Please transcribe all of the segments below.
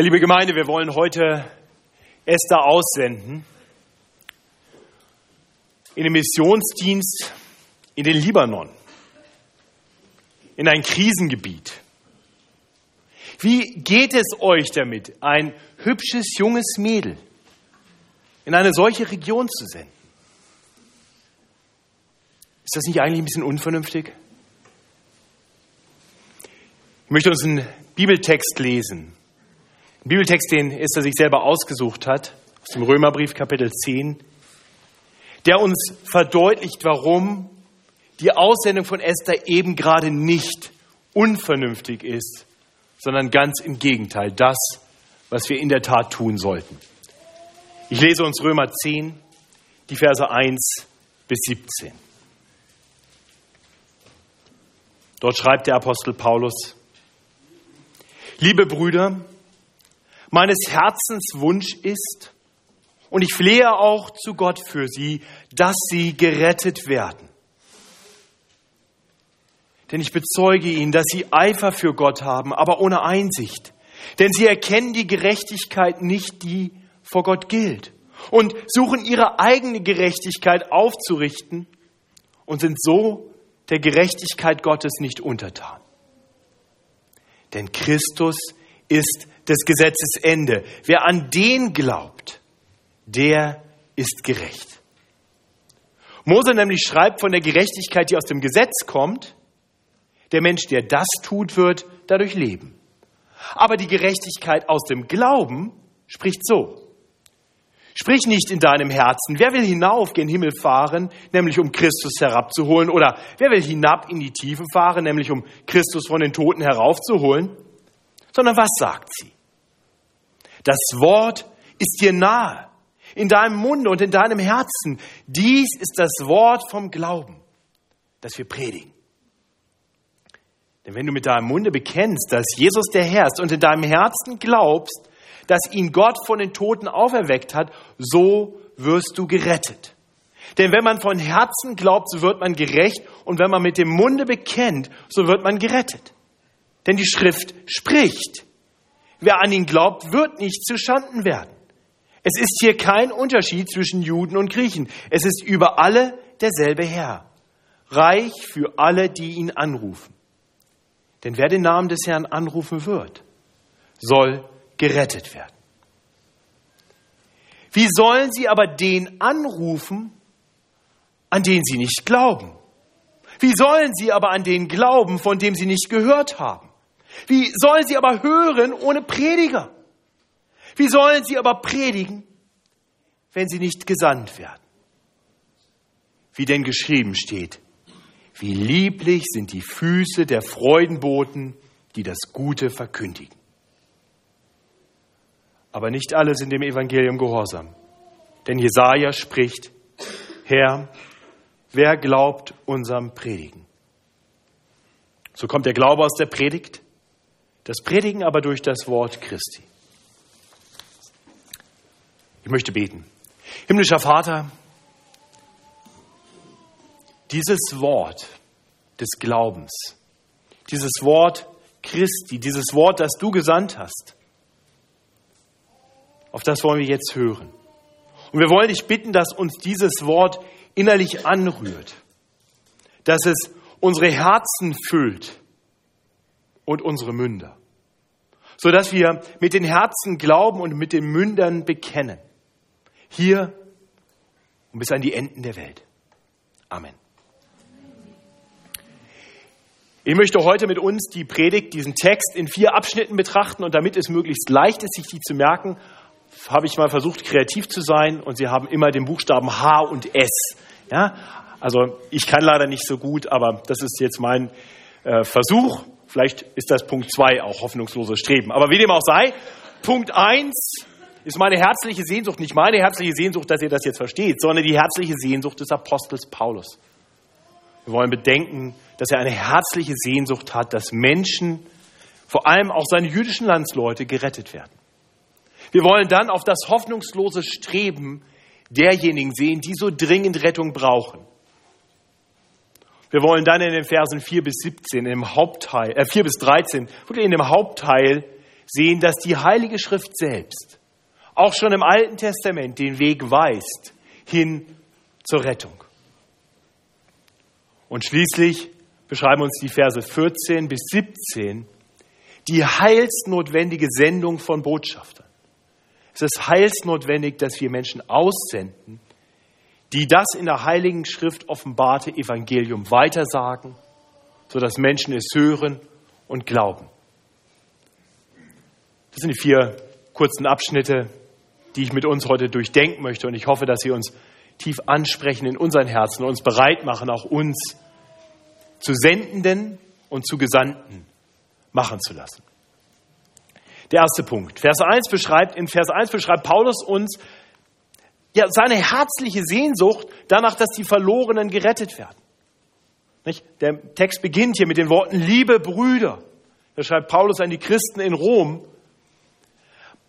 Ja, liebe Gemeinde, wir wollen heute Esther aussenden in den Missionsdienst in den Libanon, in ein Krisengebiet. Wie geht es euch damit, ein hübsches junges Mädel in eine solche Region zu senden? Ist das nicht eigentlich ein bisschen unvernünftig? Ich möchte uns einen Bibeltext lesen. Bibeltext, den Esther sich selber ausgesucht hat, aus dem Römerbrief Kapitel 10, der uns verdeutlicht, warum die Aussendung von Esther eben gerade nicht unvernünftig ist, sondern ganz im Gegenteil, das, was wir in der Tat tun sollten. Ich lese uns Römer 10, die Verse 1 bis 17. Dort schreibt der Apostel Paulus, Liebe Brüder, meines Herzens Wunsch ist, und ich flehe auch zu Gott für sie, dass sie gerettet werden. Denn ich bezeuge ihnen, dass sie Eifer für Gott haben, aber ohne Einsicht. Denn sie erkennen die Gerechtigkeit nicht, die vor Gott gilt, und suchen ihre eigene Gerechtigkeit aufzurichten und sind so der Gerechtigkeit Gottes nicht untertan. Denn Christus ist des Gesetzes Ende. Wer an den glaubt, der ist gerecht. Mose nämlich schreibt von der Gerechtigkeit, die aus dem Gesetz kommt. Der Mensch, der das tut, wird dadurch leben. Aber die Gerechtigkeit aus dem Glauben spricht so. Sprich nicht in deinem Herzen, wer will hinauf gen Himmel fahren, nämlich um Christus herabzuholen, oder wer will hinab in die Tiefe fahren, nämlich um Christus von den Toten heraufzuholen, sondern was sagt sie? Das Wort ist dir nahe, in deinem Munde und in deinem Herzen. Dies ist das Wort vom Glauben, das wir predigen. Denn wenn du mit deinem Munde bekennst, dass Jesus der Herr ist und in deinem Herzen glaubst, dass ihn Gott von den Toten auferweckt hat, so wirst du gerettet. Denn wenn man von Herzen glaubt, so wird man gerecht und wenn man mit dem Munde bekennt, so wird man gerettet. Denn die Schrift spricht. Wer an ihn glaubt, wird nicht zu Schanden werden. Es ist hier kein Unterschied zwischen Juden und Griechen. Es ist über alle derselbe Herr, reich für alle, die ihn anrufen. Denn wer den Namen des Herrn anrufen wird, soll gerettet werden. Wie sollen sie aber den anrufen, an den sie nicht glauben? Wie sollen sie aber an den glauben, von dem sie nicht gehört haben? Wie sollen sie aber hören ohne Prediger? Wie sollen sie aber predigen, wenn sie nicht gesandt werden? Wie denn geschrieben steht, wie lieblich sind die Füße der Freudenboten, die das Gute verkündigen. Aber nicht alle sind dem Evangelium gehorsam. Denn Jesaja spricht, Herr, wer glaubt unserem Predigen? So kommt der Glaube aus der Predigt, das Predigen aber durch das Wort Christi. Ich möchte beten. Himmlischer Vater, dieses Wort des Glaubens, dieses Wort Christi, dieses Wort, das du gesandt hast, auf das wollen wir jetzt hören. Und wir wollen dich bitten, dass uns dieses Wort innerlich anrührt, dass es unsere Herzen füllt und unsere Münder, sodass wir mit den Herzen glauben und mit den Mündern bekennen. Hier und bis an die Enden der Welt. Amen. Ich möchte heute mit uns die Predigt, diesen Text in vier Abschnitten betrachten und damit es möglichst leicht ist, sich die zu merken, habe ich mal versucht, kreativ zu sein und sie haben immer den Buchstaben H und S. Ja? Also ich kann leider nicht so gut, aber das ist jetzt mein äh, Versuch. Vielleicht ist das Punkt zwei auch hoffnungsloses Streben. Aber wie dem auch sei, Punkt eins ist meine herzliche Sehnsucht, nicht meine herzliche Sehnsucht, dass ihr das jetzt versteht, sondern die herzliche Sehnsucht des Apostels Paulus. Wir wollen bedenken, dass er eine herzliche Sehnsucht hat, dass Menschen, vor allem auch seine jüdischen Landsleute, gerettet werden. Wir wollen dann auf das hoffnungslose Streben derjenigen sehen, die so dringend Rettung brauchen. Wir wollen dann in den Versen 4 bis 17, im Hauptteil, äh 4 bis 13, wirklich in dem Hauptteil sehen, dass die Heilige Schrift selbst auch schon im Alten Testament den Weg weist hin zur Rettung. Und schließlich beschreiben uns die Verse 14 bis 17 die heilsnotwendige Sendung von Botschaftern. Es ist heilsnotwendig, dass wir Menschen aussenden, die das in der Heiligen Schrift offenbarte Evangelium weitersagen, sodass Menschen es hören und glauben. Das sind die vier kurzen Abschnitte, die ich mit uns heute durchdenken möchte. Und ich hoffe, dass sie uns tief ansprechen in unseren Herzen und uns bereit machen, auch uns zu Sendenden und zu Gesandten machen zu lassen. Der erste Punkt. Vers 1 beschreibt, in Vers 1 beschreibt Paulus uns ja, seine herzliche Sehnsucht danach, dass die Verlorenen gerettet werden. Nicht? Der Text beginnt hier mit den Worten, liebe Brüder. Da schreibt Paulus an die Christen in Rom,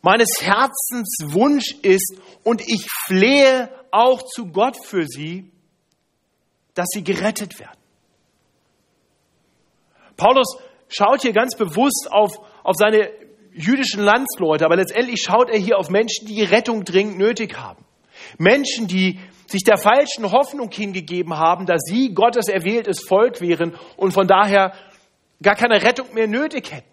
meines Herzens Wunsch ist und ich flehe auch zu Gott für sie, dass sie gerettet werden. Paulus schaut hier ganz bewusst auf, auf seine jüdischen Landsleute, aber letztendlich schaut er hier auf Menschen, die Rettung dringend nötig haben. Menschen, die sich der falschen Hoffnung hingegeben haben, dass sie Gottes erwähltes Volk wären und von daher gar keine Rettung mehr nötig hätten.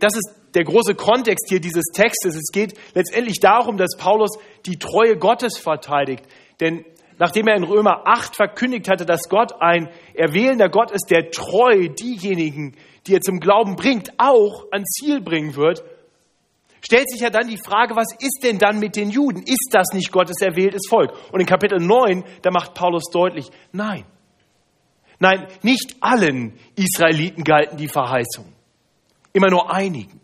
Das ist der große Kontext hier dieses Textes. Es geht letztendlich darum, dass Paulus die Treue Gottes verteidigt. Denn nachdem er in Römer 8 verkündigt hatte, dass Gott ein erwählender Gott ist, der treu diejenigen, die er zum Glauben bringt, auch ans Ziel bringen wird, stellt sich ja dann die Frage, was ist denn dann mit den Juden? Ist das nicht Gottes erwähltes Volk? Und in Kapitel 9, da macht Paulus deutlich, nein. Nein, nicht allen Israeliten galten die Verheißungen. Immer nur einigen.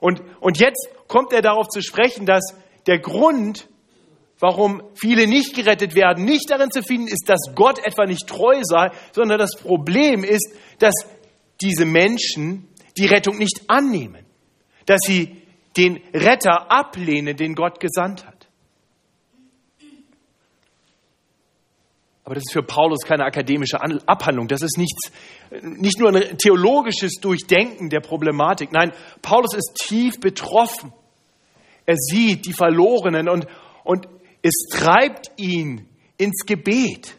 Und, und jetzt kommt er darauf zu sprechen, dass der Grund, warum viele nicht gerettet werden, nicht darin zu finden ist, dass Gott etwa nicht treu sei, sondern das Problem ist, dass diese Menschen die Rettung nicht annehmen dass sie den Retter ablehnen, den Gott gesandt hat. Aber das ist für Paulus keine akademische Abhandlung. Das ist nichts, nicht nur ein theologisches Durchdenken der Problematik. Nein, Paulus ist tief betroffen. Er sieht die Verlorenen und, und es treibt ihn ins Gebet.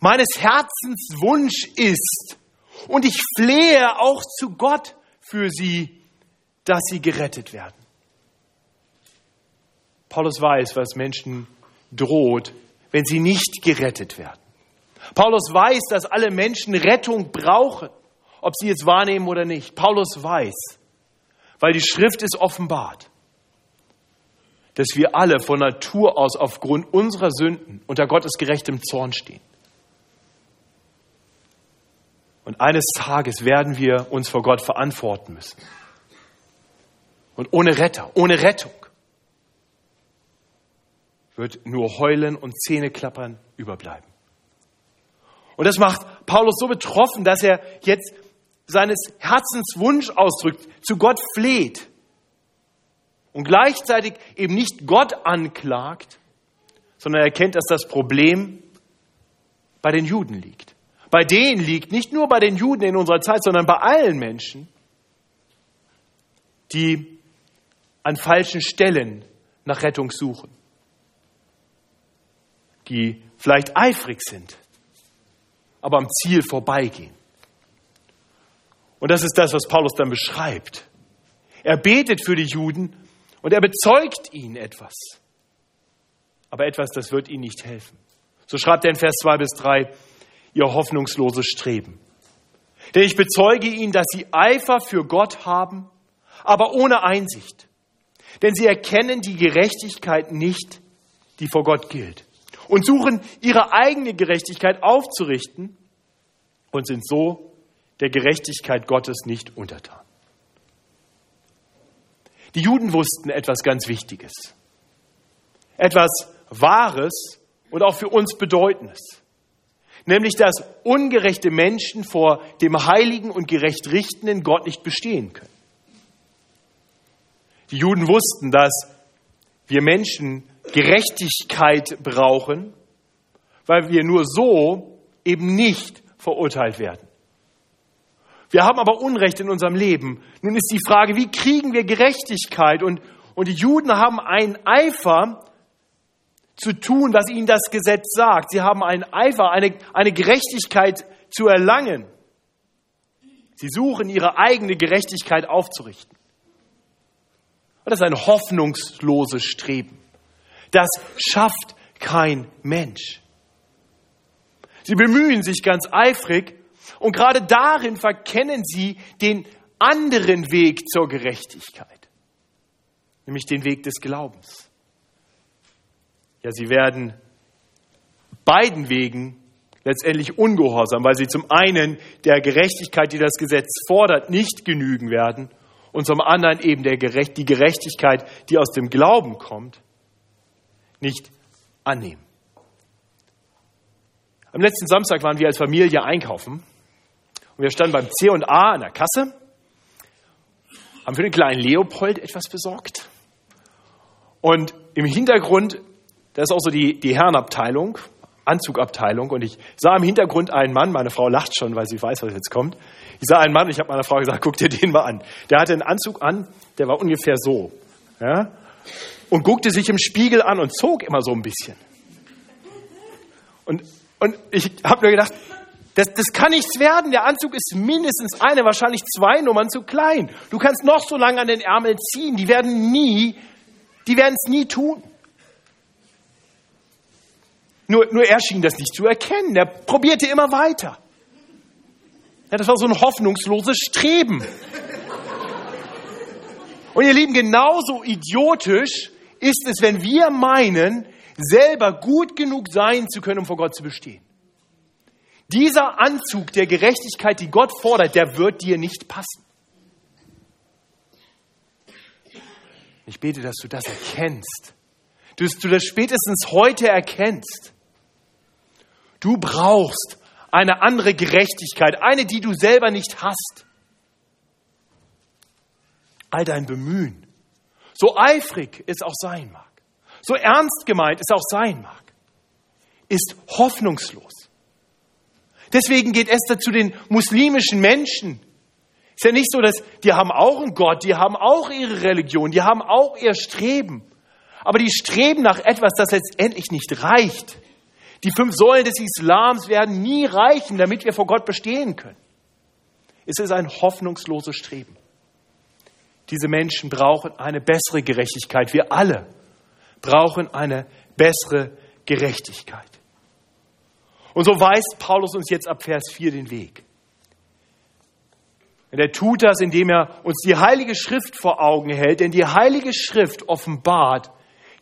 Meines Herzens Wunsch ist, und ich flehe auch zu Gott für sie, dass sie gerettet werden. Paulus weiß, was Menschen droht, wenn sie nicht gerettet werden. Paulus weiß, dass alle Menschen Rettung brauchen, ob sie es wahrnehmen oder nicht. Paulus weiß, weil die Schrift ist offenbart, dass wir alle von Natur aus aufgrund unserer Sünden unter Gottes gerechtem Zorn stehen. Und eines Tages werden wir uns vor Gott verantworten müssen und ohne Retter, ohne Rettung wird nur Heulen und Zähneklappern überbleiben. Und das macht Paulus so betroffen, dass er jetzt seines Herzens Wunsch ausdrückt, zu Gott fleht und gleichzeitig eben nicht Gott anklagt, sondern erkennt, dass das Problem bei den Juden liegt. Bei denen liegt, nicht nur bei den Juden in unserer Zeit, sondern bei allen Menschen, die an falschen Stellen nach Rettung suchen, die vielleicht eifrig sind, aber am Ziel vorbeigehen. Und das ist das, was Paulus dann beschreibt. Er betet für die Juden und er bezeugt ihnen etwas. Aber etwas, das wird ihnen nicht helfen. So schreibt er in Vers 2 bis 3 ihr hoffnungsloses Streben. Denn ich bezeuge ihnen, dass sie Eifer für Gott haben, aber ohne Einsicht. Denn sie erkennen die Gerechtigkeit nicht, die vor Gott gilt. Und suchen ihre eigene Gerechtigkeit aufzurichten und sind so der Gerechtigkeit Gottes nicht untertan. Die Juden wussten etwas ganz Wichtiges. Etwas Wahres und auch für uns Bedeutendes. Nämlich, dass ungerechte Menschen vor dem heiligen und gerecht richtenden Gott nicht bestehen können. Die Juden wussten, dass wir Menschen Gerechtigkeit brauchen, weil wir nur so eben nicht verurteilt werden. Wir haben aber Unrecht in unserem Leben. Nun ist die Frage, wie kriegen wir Gerechtigkeit? Und, und die Juden haben einen Eifer zu tun, was ihnen das Gesetz sagt. Sie haben einen Eifer, eine, eine Gerechtigkeit zu erlangen. Sie suchen ihre eigene Gerechtigkeit aufzurichten. Das ist ein hoffnungsloses Streben. Das schafft kein Mensch. Sie bemühen sich ganz eifrig und gerade darin verkennen sie den anderen Weg zur Gerechtigkeit, nämlich den Weg des Glaubens. Ja, sie werden beiden Wegen letztendlich ungehorsam, weil sie zum einen der Gerechtigkeit, die das Gesetz fordert, nicht genügen werden und zum anderen eben der Gerecht, die Gerechtigkeit, die aus dem Glauben kommt, nicht annehmen. Am letzten Samstag waren wir als Familie einkaufen und wir standen beim C&A an der Kasse, haben für den kleinen Leopold etwas besorgt und im Hintergrund, da ist auch so die, die Herrenabteilung, Anzugabteilung und ich sah im Hintergrund einen Mann, meine Frau lacht schon, weil sie weiß, was jetzt kommt. Ich sah einen Mann und ich habe meiner Frau gesagt, guck dir den mal an. Der hatte einen Anzug an, der war ungefähr so. Ja? Und guckte sich im Spiegel an und zog immer so ein bisschen. Und, und ich habe mir gedacht, das, das kann nichts werden. Der Anzug ist mindestens eine, wahrscheinlich zwei Nummern zu klein. Du kannst noch so lange an den Ärmeln ziehen. Die werden nie, die werden es nie tun. Nur, nur er schien das nicht zu erkennen. Er probierte immer weiter. Ja, das war so ein hoffnungsloses Streben. Und ihr Lieben, genauso idiotisch ist es, wenn wir meinen, selber gut genug sein zu können, um vor Gott zu bestehen. Dieser Anzug der Gerechtigkeit, die Gott fordert, der wird dir nicht passen. Ich bete, dass du das erkennst. Dass du das spätestens heute erkennst. Du brauchst eine andere Gerechtigkeit, eine, die du selber nicht hast. All dein Bemühen, so eifrig es auch sein mag, so ernst gemeint es auch sein mag, ist hoffnungslos. Deswegen geht Esther zu den muslimischen Menschen. Ist ja nicht so, dass die haben auch einen Gott, die haben auch ihre Religion, die haben auch ihr Streben. Aber die streben nach etwas, das letztendlich nicht reicht. Die fünf Säulen des Islams werden nie reichen, damit wir vor Gott bestehen können. Es ist ein hoffnungsloses Streben. Diese Menschen brauchen eine bessere Gerechtigkeit. Wir alle brauchen eine bessere Gerechtigkeit. Und so weist Paulus uns jetzt ab Vers 4 den Weg. Und er tut das, indem er uns die Heilige Schrift vor Augen hält, denn die Heilige Schrift offenbart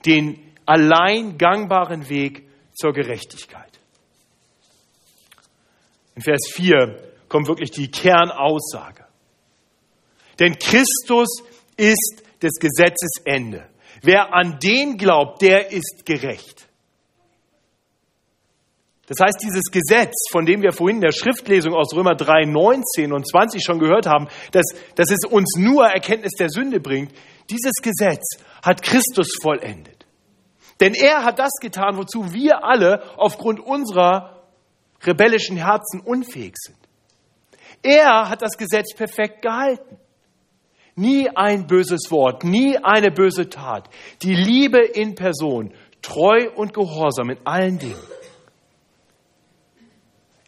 den allein gangbaren Weg zur Gerechtigkeit. In Vers 4 kommt wirklich die Kernaussage. Denn Christus ist des Gesetzes Ende. Wer an den glaubt, der ist gerecht. Das heißt, dieses Gesetz, von dem wir vorhin in der Schriftlesung aus Römer 3, 19 und 20 schon gehört haben, dass, dass es uns nur Erkenntnis der Sünde bringt, dieses Gesetz hat Christus vollendet. Denn er hat das getan, wozu wir alle aufgrund unserer rebellischen Herzen unfähig sind. Er hat das Gesetz perfekt gehalten. Nie ein böses Wort, nie eine böse Tat. Die Liebe in Person, treu und gehorsam in allen Dingen.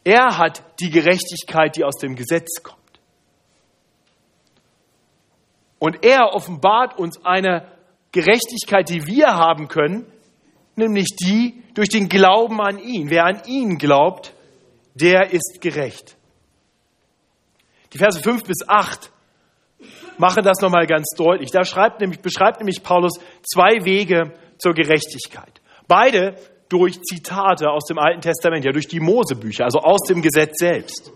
Er hat die Gerechtigkeit, die aus dem Gesetz kommt. Und er offenbart uns eine Gerechtigkeit, die wir haben können, nämlich die durch den Glauben an ihn. Wer an ihn glaubt, der ist gerecht. Die Verse 5 bis 8 machen das nochmal ganz deutlich. Da nämlich, beschreibt nämlich Paulus zwei Wege zur Gerechtigkeit. Beide durch Zitate aus dem Alten Testament, ja durch die Mosebücher, also aus dem Gesetz selbst.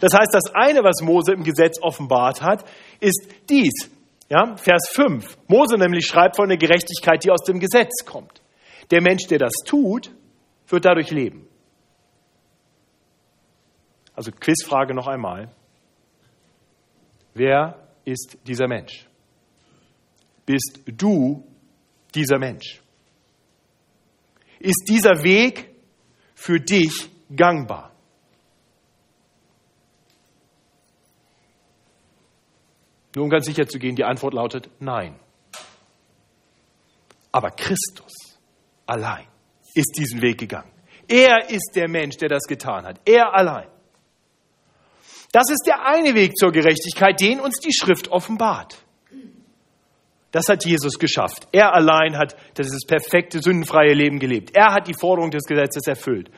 Das heißt, das eine, was Mose im Gesetz offenbart hat, ist dies. Ja, Vers 5. Mose nämlich schreibt von der Gerechtigkeit, die aus dem Gesetz kommt. Der Mensch, der das tut, wird dadurch leben. Also Quizfrage noch einmal. Wer ist dieser Mensch? Bist du dieser Mensch? Ist dieser Weg für dich gangbar? Nur um ganz sicher zu gehen, die Antwort lautet nein. Aber Christus allein ist diesen Weg gegangen. Er ist der Mensch, der das getan hat. Er allein. Das ist der eine Weg zur Gerechtigkeit, den uns die Schrift offenbart. Das hat Jesus geschafft. Er allein hat dieses perfekte, sündenfreie Leben gelebt. Er hat die Forderung des Gesetzes erfüllt.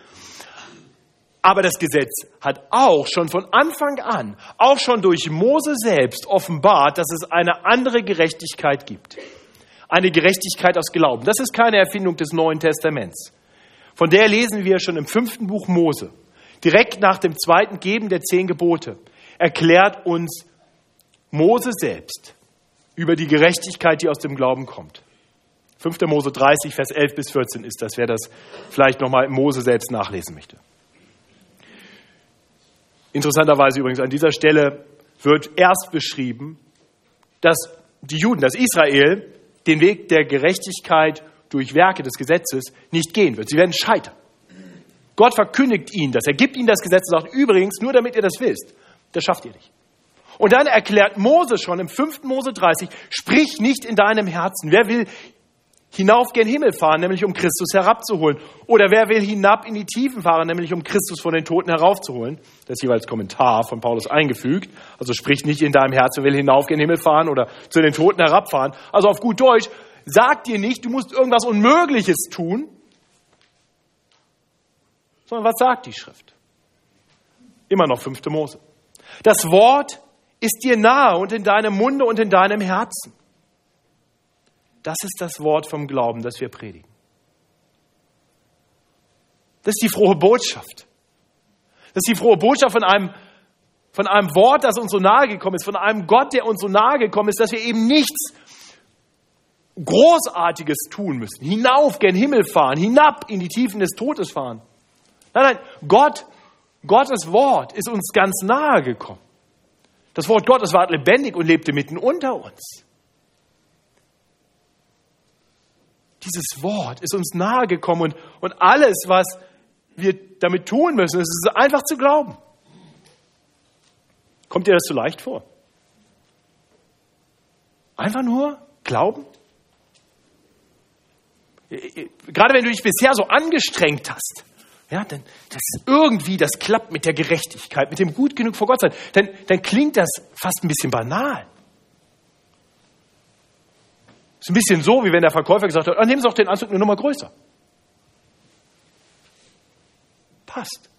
Aber das Gesetz hat auch schon von Anfang an, auch schon durch Mose selbst offenbart, dass es eine andere Gerechtigkeit gibt. Eine Gerechtigkeit aus Glauben. Das ist keine Erfindung des Neuen Testaments. Von der lesen wir schon im fünften Buch Mose. Direkt nach dem zweiten Geben der zehn Gebote erklärt uns Mose selbst über die Gerechtigkeit, die aus dem Glauben kommt. 5. Mose 30, Vers 11 bis 14 ist das, wer das vielleicht nochmal Mose selbst nachlesen möchte. Interessanterweise übrigens an dieser Stelle wird erst beschrieben, dass die Juden, dass Israel den Weg der Gerechtigkeit durch Werke des Gesetzes nicht gehen wird. Sie werden scheitern. Gott verkündigt ihnen das. Er gibt ihnen das Gesetz und sagt, übrigens, nur damit ihr das wisst, das schafft ihr nicht. Und dann erklärt Mose schon im 5. Mose 30, sprich nicht in deinem Herzen. Wer will hinauf gen Himmel fahren, nämlich um Christus herabzuholen? Oder wer will hinab in die Tiefen fahren, nämlich um Christus von den Toten heraufzuholen? Das ist jeweils Kommentar von Paulus eingefügt. Also sprich nicht in deinem Herzen, will hinauf gen Himmel fahren oder zu den Toten herabfahren. Also auf gut Deutsch, sag dir nicht, du musst irgendwas Unmögliches tun, sondern was sagt die Schrift? Immer noch 5. Mose. Das Wort ist dir nahe und in deinem Munde und in deinem Herzen. Das ist das Wort vom Glauben, das wir predigen. Das ist die frohe Botschaft. Das ist die frohe Botschaft von einem, von einem Wort, das uns so nahe gekommen ist, von einem Gott, der uns so nahe gekommen ist, dass wir eben nichts Großartiges tun müssen. Hinauf gen Himmel fahren, hinab in die Tiefen des Todes fahren. Nein, nein, Gott, Gottes Wort ist uns ganz nahe gekommen. Das Wort Gottes war lebendig und lebte mitten unter uns. Dieses Wort ist uns nahe gekommen und, und alles, was wir damit tun müssen, ist es einfach zu glauben. Kommt dir das zu leicht vor? Einfach nur glauben? Gerade wenn du dich bisher so angestrengt hast, ja, dann, das irgendwie, das klappt mit der Gerechtigkeit, mit dem gut genug vor Gott sein, dann, dann klingt das fast ein bisschen banal. Ist ein bisschen so, wie wenn der Verkäufer gesagt hat, oh, nehmen Sie doch den Anzug eine Nummer größer. Passt.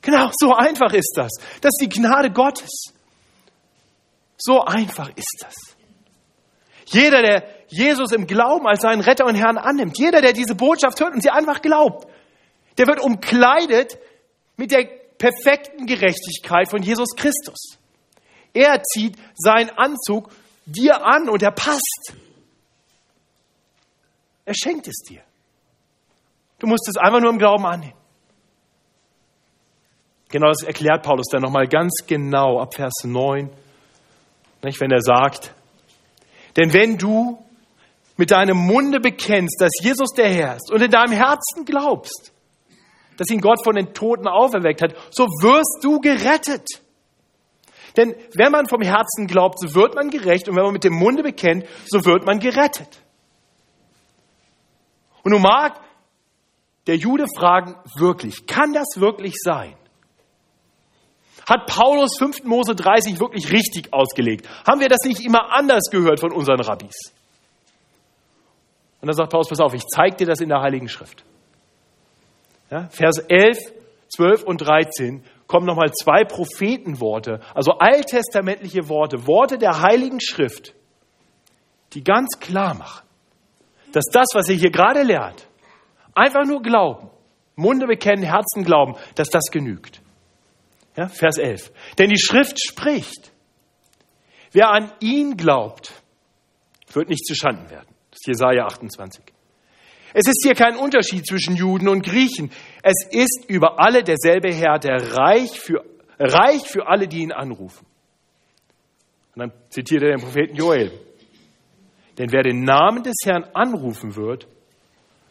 Genau, so einfach ist das. Das ist die Gnade Gottes. So einfach ist das. Jeder, der Jesus im Glauben als seinen Retter und Herrn annimmt, jeder, der diese Botschaft hört und sie einfach glaubt, der wird umkleidet mit der perfekten Gerechtigkeit von Jesus Christus. Er zieht seinen Anzug dir an und er passt. Er schenkt es dir. Du musst es einfach nur im Glauben annehmen. Genau das erklärt Paulus dann nochmal ganz genau ab Vers 9, nicht, wenn er sagt, denn wenn du mit deinem Munde bekennst, dass Jesus der Herr ist und in deinem Herzen glaubst, dass ihn Gott von den Toten auferweckt hat, so wirst du gerettet. Denn wenn man vom Herzen glaubt, so wird man gerecht und wenn man mit dem Munde bekennt, so wird man gerettet. Und nun mag der Jude fragen, wirklich, kann das wirklich sein? Hat Paulus 5. Mose 30 wirklich richtig ausgelegt? Haben wir das nicht immer anders gehört von unseren Rabbis? Und dann sagt Paulus, pass auf, ich zeige dir das in der Heiligen Schrift. Ja, Vers 11, 12 und 13 kommen nochmal zwei Prophetenworte, also alttestamentliche Worte, Worte der Heiligen Schrift, die ganz klar machen, dass das, was ihr hier gerade lernt, einfach nur glauben, Munde bekennen, Herzen glauben, dass das genügt. Ja, Vers 11. Denn die Schrift spricht, wer an ihn glaubt, wird nicht zuschanden werden. Das ist Jesaja 28. Es ist hier kein Unterschied zwischen Juden und Griechen. Es ist über alle derselbe Herr, der reich für, reich für alle, die ihn anrufen. Und dann zitiert er den Propheten Joel. Denn wer den Namen des Herrn anrufen wird,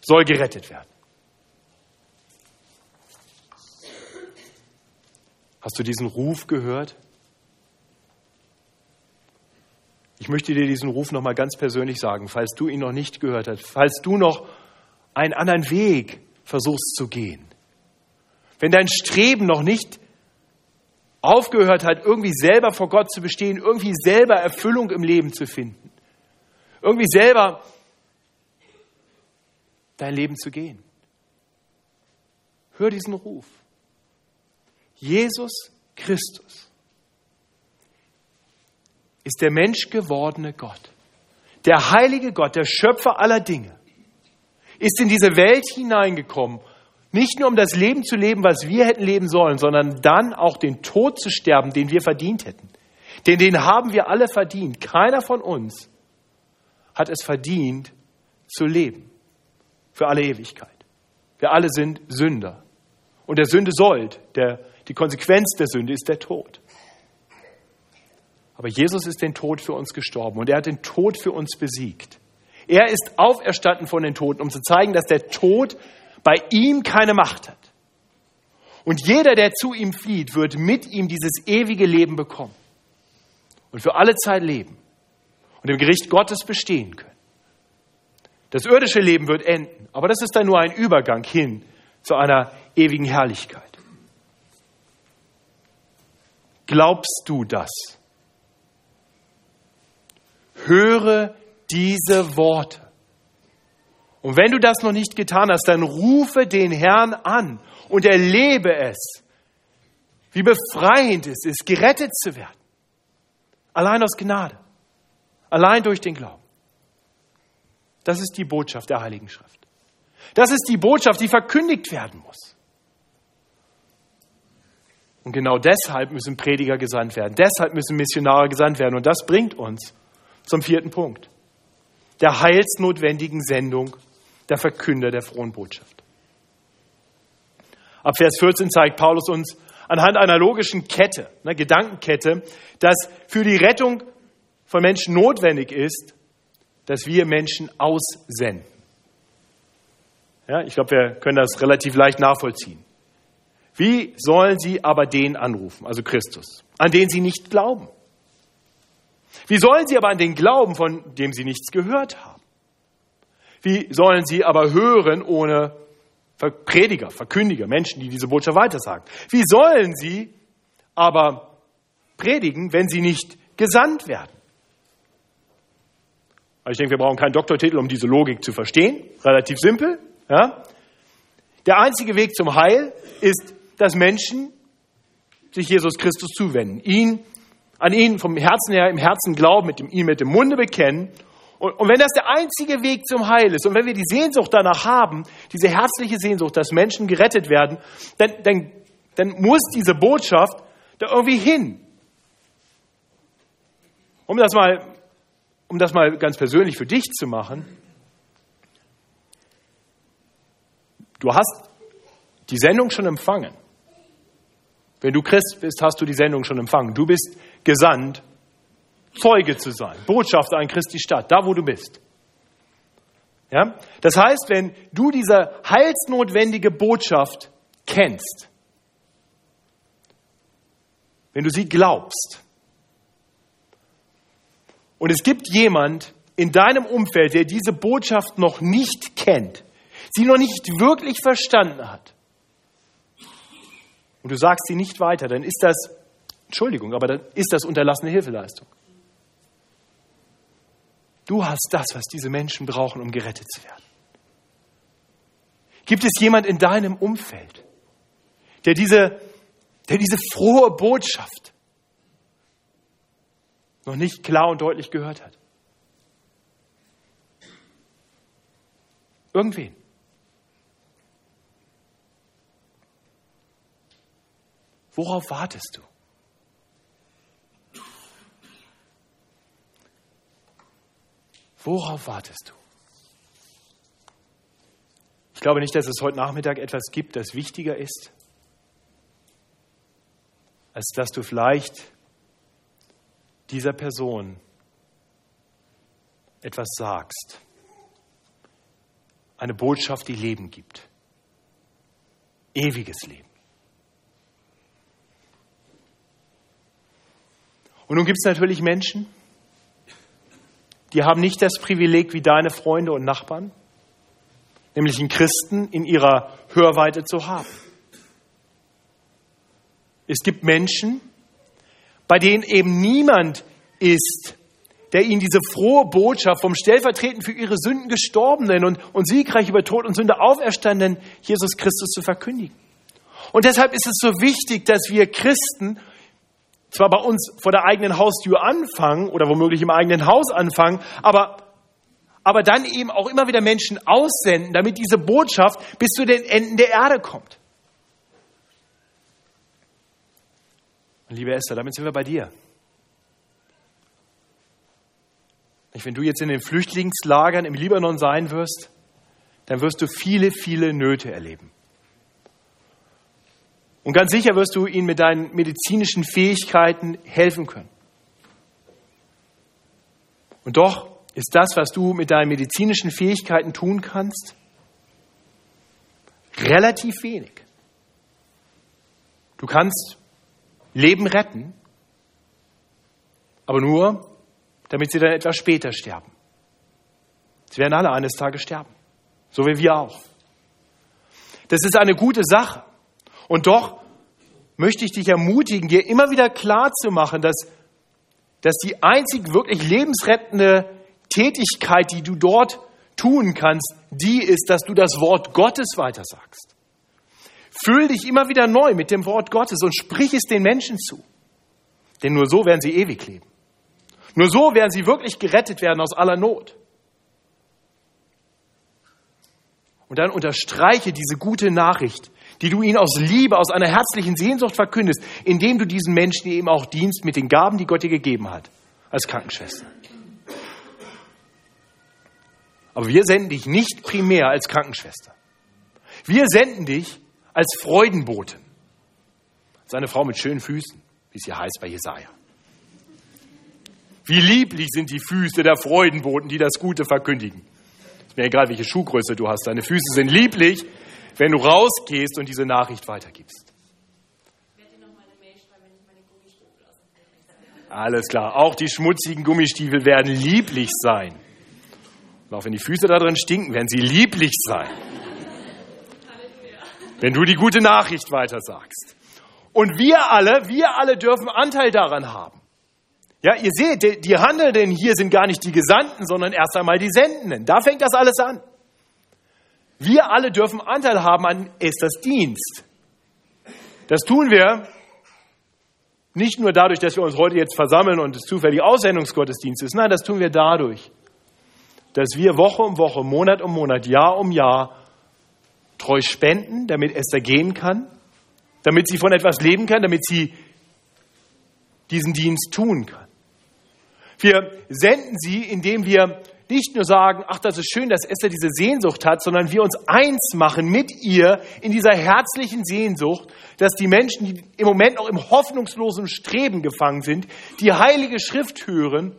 soll gerettet werden. Hast du diesen Ruf gehört? möchte dir diesen Ruf nochmal ganz persönlich sagen, falls du ihn noch nicht gehört hast, falls du noch einen anderen Weg versuchst zu gehen. Wenn dein Streben noch nicht aufgehört hat, irgendwie selber vor Gott zu bestehen, irgendwie selber Erfüllung im Leben zu finden, irgendwie selber dein Leben zu gehen. Hör diesen Ruf. Jesus Christus ist der menschgewordene Gott, der heilige Gott, der Schöpfer aller Dinge, ist in diese Welt hineingekommen, nicht nur um das Leben zu leben, was wir hätten leben sollen, sondern dann auch den Tod zu sterben, den wir verdient hätten. Denn den haben wir alle verdient. Keiner von uns hat es verdient zu leben. Für alle Ewigkeit. Wir alle sind Sünder. Und der Sünde sollt, der, die Konsequenz der Sünde ist der Tod. Aber Jesus ist den Tod für uns gestorben und er hat den Tod für uns besiegt. Er ist auferstanden von den Toten, um zu zeigen, dass der Tod bei ihm keine Macht hat. Und jeder, der zu ihm flieht, wird mit ihm dieses ewige Leben bekommen und für alle Zeit leben und im Gericht Gottes bestehen können. Das irdische Leben wird enden, aber das ist dann nur ein Übergang hin zu einer ewigen Herrlichkeit. Glaubst du das? Höre diese Worte. Und wenn du das noch nicht getan hast, dann rufe den Herrn an und erlebe es, wie befreiend es ist, gerettet zu werden. Allein aus Gnade. Allein durch den Glauben. Das ist die Botschaft der Heiligen Schrift. Das ist die Botschaft, die verkündigt werden muss. Und genau deshalb müssen Prediger gesandt werden. Deshalb müssen Missionare gesandt werden. Und das bringt uns zum vierten Punkt. Der heilsnotwendigen Sendung der Verkünder der frohen Botschaft. Ab Vers 14 zeigt Paulus uns anhand einer logischen Kette, einer Gedankenkette, dass für die Rettung von Menschen notwendig ist, dass wir Menschen aussenden. Ja, ich glaube, wir können das relativ leicht nachvollziehen. Wie sollen sie aber den anrufen, also Christus, an den sie nicht glauben? Wie sollen sie aber an den glauben, von dem sie nichts gehört haben? Wie sollen sie aber hören ohne Prediger, Verkündiger, Menschen, die diese Botschaft weitersagen? Wie sollen sie aber predigen, wenn sie nicht gesandt werden? Ich denke, wir brauchen keinen Doktortitel, um diese Logik zu verstehen. Relativ simpel. Ja? Der einzige Weg zum Heil ist, dass Menschen sich Jesus Christus zuwenden, ihn an ihn vom Herzen her im Herzen glauben, mit dem, ihn mit dem Munde bekennen. Und, und wenn das der einzige Weg zum Heil ist und wenn wir die Sehnsucht danach haben, diese herzliche Sehnsucht, dass Menschen gerettet werden, dann, dann, dann muss diese Botschaft da irgendwie hin. Um das mal, um das mal ganz persönlich für dich zu machen, du hast die Sendung schon empfangen. Wenn du Christ bist, hast du die Sendung schon empfangen. Du bist gesandt, Zeuge zu sein, Botschafter an Christi Stadt, da wo du bist. Ja? Das heißt, wenn du diese heilsnotwendige Botschaft kennst, wenn du sie glaubst, und es gibt jemand in deinem Umfeld, der diese Botschaft noch nicht kennt, sie noch nicht wirklich verstanden hat, und du sagst sie nicht weiter, dann ist das Entschuldigung, aber dann ist das unterlassene Hilfeleistung. Du hast das, was diese Menschen brauchen, um gerettet zu werden. Gibt es jemand in deinem Umfeld, der diese, der diese frohe Botschaft noch nicht klar und deutlich gehört hat? Irgendwen. Worauf wartest du? Worauf wartest du? Ich glaube nicht, dass es heute Nachmittag etwas gibt, das wichtiger ist, als dass du vielleicht dieser Person etwas sagst. Eine Botschaft, die Leben gibt. Ewiges Leben. Und nun gibt es natürlich Menschen, die haben nicht das Privileg wie deine Freunde und Nachbarn, nämlich einen Christen in ihrer Hörweite zu haben. Es gibt Menschen, bei denen eben niemand ist, der ihnen diese frohe Botschaft vom stellvertretend für ihre Sünden gestorbenen und, und siegreich über Tod und Sünde auferstandenen Jesus Christus zu verkündigen. Und deshalb ist es so wichtig, dass wir Christen zwar bei uns vor der eigenen Haustür anfangen oder womöglich im eigenen Haus anfangen, aber, aber dann eben auch immer wieder Menschen aussenden, damit diese Botschaft bis zu den Enden der Erde kommt. Liebe Esther, damit sind wir bei dir. Wenn du jetzt in den Flüchtlingslagern im Libanon sein wirst, dann wirst du viele, viele Nöte erleben. Und ganz sicher wirst du ihnen mit deinen medizinischen Fähigkeiten helfen können. Und doch ist das, was du mit deinen medizinischen Fähigkeiten tun kannst, relativ wenig. Du kannst Leben retten, aber nur, damit sie dann etwas später sterben. Sie werden alle eines Tages sterben, so wie wir auch. Das ist eine gute Sache. Und doch möchte ich dich ermutigen, dir immer wieder klar zu machen, dass, dass die einzig wirklich lebensrettende Tätigkeit, die du dort tun kannst, die ist, dass du das Wort Gottes weitersagst. Füll dich immer wieder neu mit dem Wort Gottes und sprich es den Menschen zu. Denn nur so werden sie ewig leben. Nur so werden sie wirklich gerettet werden aus aller Not. Und dann unterstreiche diese gute Nachricht die du ihnen aus Liebe, aus einer herzlichen Sehnsucht verkündest, indem du diesen Menschen eben auch dienst mit den Gaben, die Gott dir gegeben hat, als Krankenschwester. Aber wir senden dich nicht primär als Krankenschwester. Wir senden dich als Freudenbote. Als eine Frau mit schönen Füßen, wie es hier heißt bei Jesaja. Wie lieblich sind die Füße der Freudenboten, die das Gute verkündigen. Ist mir egal, welche Schuhgröße du hast. Deine Füße sind lieblich, wenn du rausgehst und diese Nachricht weitergibst. Alles klar. Auch die schmutzigen Gummistiefel werden lieblich sein. Und auch wenn die Füße da drin stinken, werden sie lieblich sein. Wenn du die gute Nachricht weitersagst. Und wir alle, wir alle dürfen Anteil daran haben. Ja, ihr seht, die, die Handelnden hier sind gar nicht die Gesandten, sondern erst einmal die Sendenden. Da fängt das alles an. Wir alle dürfen Anteil haben an Esthers Dienst. Das tun wir nicht nur dadurch, dass wir uns heute jetzt versammeln und es zufällig Aussendungsgottesdienst ist. Nein, das tun wir dadurch, dass wir Woche um Woche, Monat um Monat, Jahr um Jahr treu spenden, damit Esther gehen kann, damit sie von etwas leben kann, damit sie diesen Dienst tun kann. Wir senden sie, indem wir nicht nur sagen, ach, das ist schön, dass Esther diese Sehnsucht hat, sondern wir uns eins machen mit ihr in dieser herzlichen Sehnsucht, dass die Menschen, die im Moment noch im hoffnungslosen Streben gefangen sind, die Heilige Schrift hören,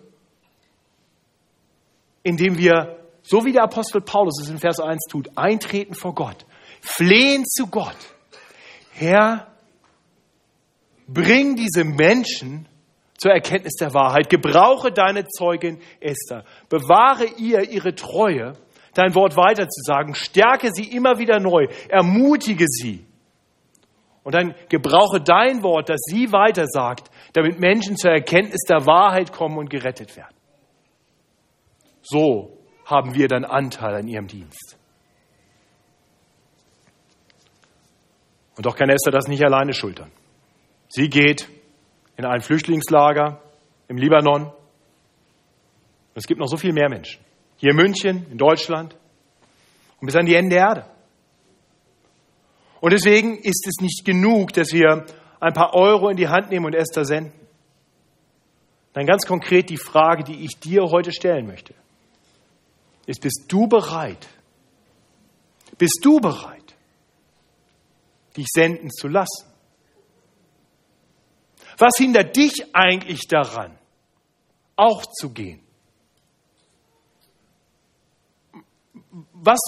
indem wir, so wie der Apostel Paulus es in Vers 1 tut, eintreten vor Gott, flehen zu Gott. Herr, bring diese Menschen zur Erkenntnis der Wahrheit. Gebrauche deine Zeugin Esther. Bewahre ihr ihre Treue, dein Wort weiterzusagen. Stärke sie immer wieder neu. Ermutige sie. Und dann gebrauche dein Wort, das sie weitersagt, damit Menschen zur Erkenntnis der Wahrheit kommen und gerettet werden. So haben wir dann Anteil an ihrem Dienst. Und doch kann Esther das nicht alleine schultern. Sie geht in ein Flüchtlingslager im Libanon. Und es gibt noch so viel mehr Menschen. Hier in München, in Deutschland und bis an die Ende der Erde. Und deswegen ist es nicht genug, dass wir ein paar Euro in die Hand nehmen und Esther senden. Dann ganz konkret die Frage, die ich dir heute stellen möchte, ist, bist du bereit? Bist du bereit, dich senden zu lassen? Was hindert dich eigentlich daran, auch zu gehen? Was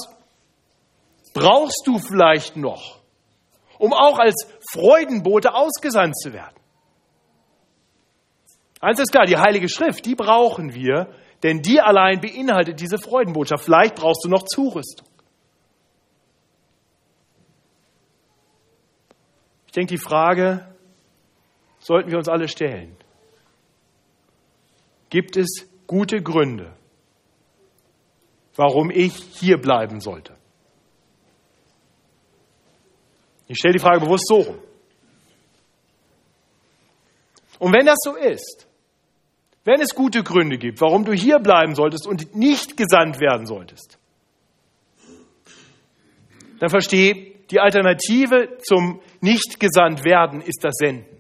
brauchst du vielleicht noch, um auch als Freudenbote ausgesandt zu werden? Eins ist klar, die Heilige Schrift, die brauchen wir, denn die allein beinhaltet diese Freudenbotschaft. Vielleicht brauchst du noch Zurüstung. Ich denke, die Frage sollten wir uns alle stellen. Gibt es gute Gründe, warum ich hier bleiben sollte? Ich stelle die Frage bewusst so rum. Und wenn das so ist, wenn es gute Gründe gibt, warum du hier bleiben solltest und nicht gesandt werden solltest, dann verstehe, die Alternative zum nicht gesandt werden ist das Senden.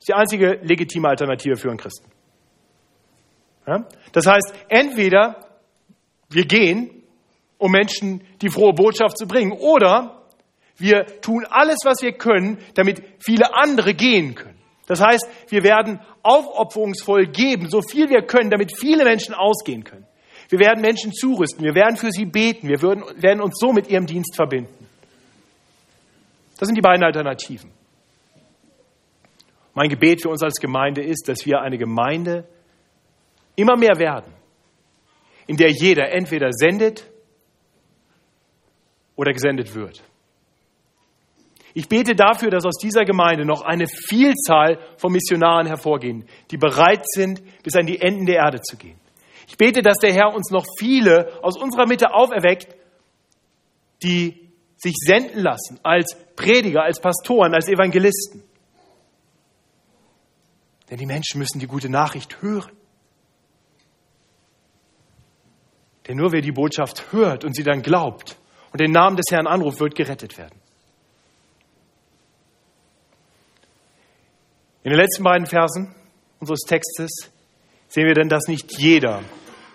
Das ist die einzige legitime Alternative für einen Christen. Ja? Das heißt, entweder wir gehen, um Menschen die frohe Botschaft zu bringen, oder wir tun alles, was wir können, damit viele andere gehen können. Das heißt, wir werden aufopferungsvoll geben, so viel wir können, damit viele Menschen ausgehen können. Wir werden Menschen zurüsten, wir werden für sie beten, wir werden uns so mit ihrem Dienst verbinden. Das sind die beiden Alternativen. Mein Gebet für uns als Gemeinde ist, dass wir eine Gemeinde immer mehr werden, in der jeder entweder sendet oder gesendet wird. Ich bete dafür, dass aus dieser Gemeinde noch eine Vielzahl von Missionaren hervorgehen, die bereit sind, bis an die Enden der Erde zu gehen. Ich bete, dass der Herr uns noch viele aus unserer Mitte auferweckt, die sich senden lassen als Prediger, als Pastoren, als Evangelisten. Denn die Menschen müssen die gute Nachricht hören. Denn nur wer die Botschaft hört und sie dann glaubt und den Namen des Herrn anruft, wird gerettet werden. In den letzten beiden Versen unseres Textes sehen wir denn, dass nicht jeder,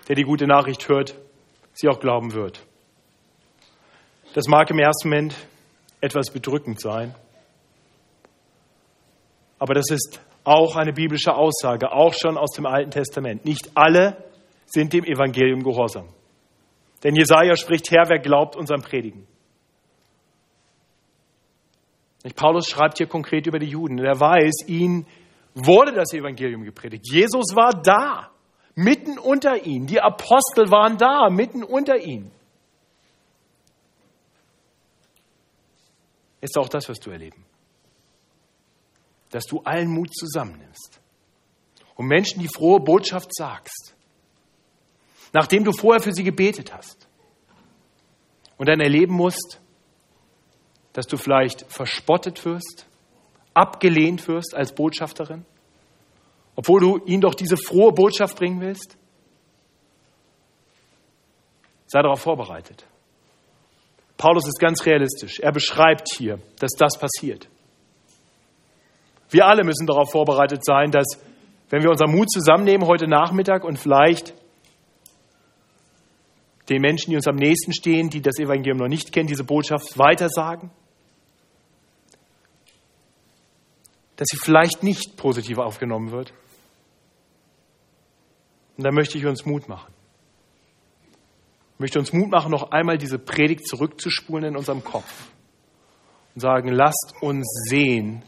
der die gute Nachricht hört, sie auch glauben wird. Das mag im ersten Moment etwas bedrückend sein, aber das ist auch eine biblische Aussage, auch schon aus dem Alten Testament. Nicht alle sind dem Evangelium gehorsam. Denn Jesaja spricht, Herr, wer glaubt unserem Predigen? Paulus schreibt hier konkret über die Juden. Er weiß, ihnen wurde das Evangelium gepredigt. Jesus war da, mitten unter ihnen. Die Apostel waren da, mitten unter ihnen. Ist auch das, was du erleben. Dass du allen Mut zusammennimmst und Menschen die frohe Botschaft sagst, nachdem du vorher für sie gebetet hast und dann erleben musst, dass du vielleicht verspottet wirst, abgelehnt wirst als Botschafterin, obwohl du ihnen doch diese frohe Botschaft bringen willst? Sei darauf vorbereitet. Paulus ist ganz realistisch. Er beschreibt hier, dass das passiert. Wir alle müssen darauf vorbereitet sein, dass wenn wir unseren Mut zusammennehmen heute Nachmittag und vielleicht den Menschen, die uns am nächsten stehen, die das Evangelium noch nicht kennen, diese Botschaft weitersagen, dass sie vielleicht nicht positiv aufgenommen wird. Und da möchte ich uns Mut machen. Ich möchte uns Mut machen, noch einmal diese Predigt zurückzuspulen in unserem Kopf und sagen, lasst uns sehen,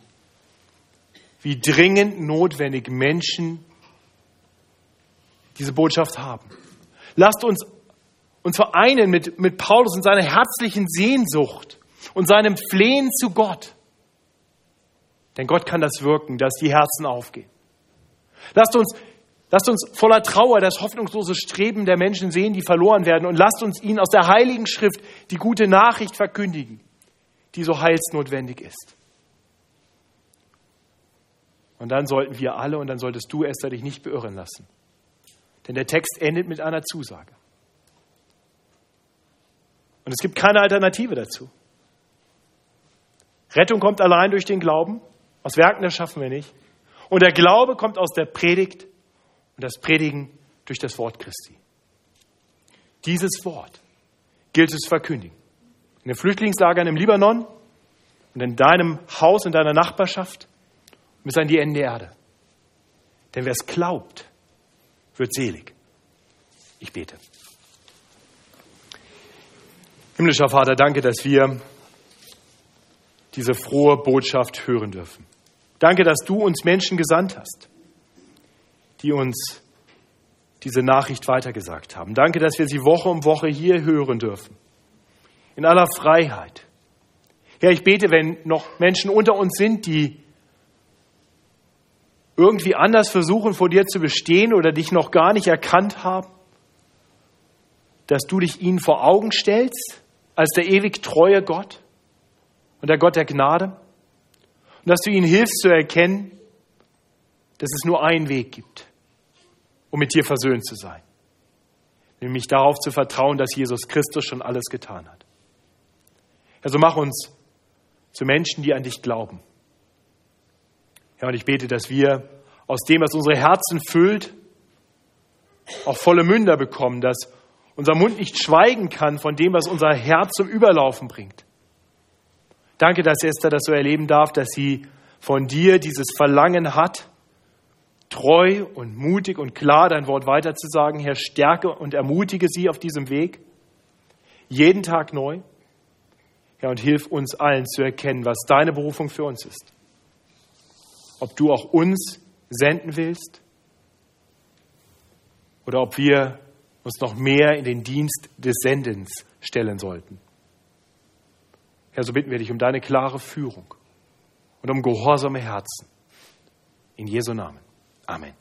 wie dringend notwendig Menschen diese Botschaft haben. Lasst uns uns vereinen mit, mit Paulus und seiner herzlichen Sehnsucht und seinem Flehen zu Gott. Denn Gott kann das wirken, dass die Herzen aufgehen. Lasst uns, lasst uns voller Trauer das hoffnungslose Streben der Menschen sehen, die verloren werden. Und lasst uns ihnen aus der Heiligen Schrift die gute Nachricht verkündigen, die so heilsnotwendig ist. Und dann sollten wir alle, und dann solltest du, Esther, dich nicht beirren lassen. Denn der Text endet mit einer Zusage. Und es gibt keine Alternative dazu. Rettung kommt allein durch den Glauben. Aus Werken, das schaffen wir nicht. Und der Glaube kommt aus der Predigt und das Predigen durch das Wort Christi. Dieses Wort gilt es verkündigen. In den Flüchtlingslagern im Libanon und in deinem Haus, in deiner Nachbarschaft bis an die Ende der Erde. Denn wer es glaubt, wird selig. Ich bete. Himmlischer Vater, danke, dass wir diese frohe Botschaft hören dürfen. Danke, dass du uns Menschen gesandt hast, die uns diese Nachricht weitergesagt haben. Danke, dass wir sie Woche um Woche hier hören dürfen. In aller Freiheit. Herr, ich bete, wenn noch Menschen unter uns sind, die irgendwie anders versuchen, vor dir zu bestehen oder dich noch gar nicht erkannt haben, dass du dich ihnen vor Augen stellst als der ewig treue Gott und der Gott der Gnade und dass du ihnen hilfst zu erkennen, dass es nur einen Weg gibt, um mit dir versöhnt zu sein, nämlich darauf zu vertrauen, dass Jesus Christus schon alles getan hat. Also mach uns zu Menschen, die an dich glauben. Ja, und ich bete, dass wir aus dem, was unsere Herzen füllt, auch volle Münder bekommen, dass unser Mund nicht schweigen kann von dem, was unser Herz zum Überlaufen bringt. Danke, dass Esther das so erleben darf, dass sie von dir dieses Verlangen hat, treu und mutig und klar dein Wort weiterzusagen. Herr, stärke und ermutige sie auf diesem Weg, jeden Tag neu. Herr, und hilf uns allen zu erkennen, was deine Berufung für uns ist. Ob du auch uns senden willst oder ob wir uns noch mehr in den Dienst des Sendens stellen sollten. Herr, so bitten wir dich um deine klare Führung und um gehorsame Herzen. In Jesu Namen. Amen.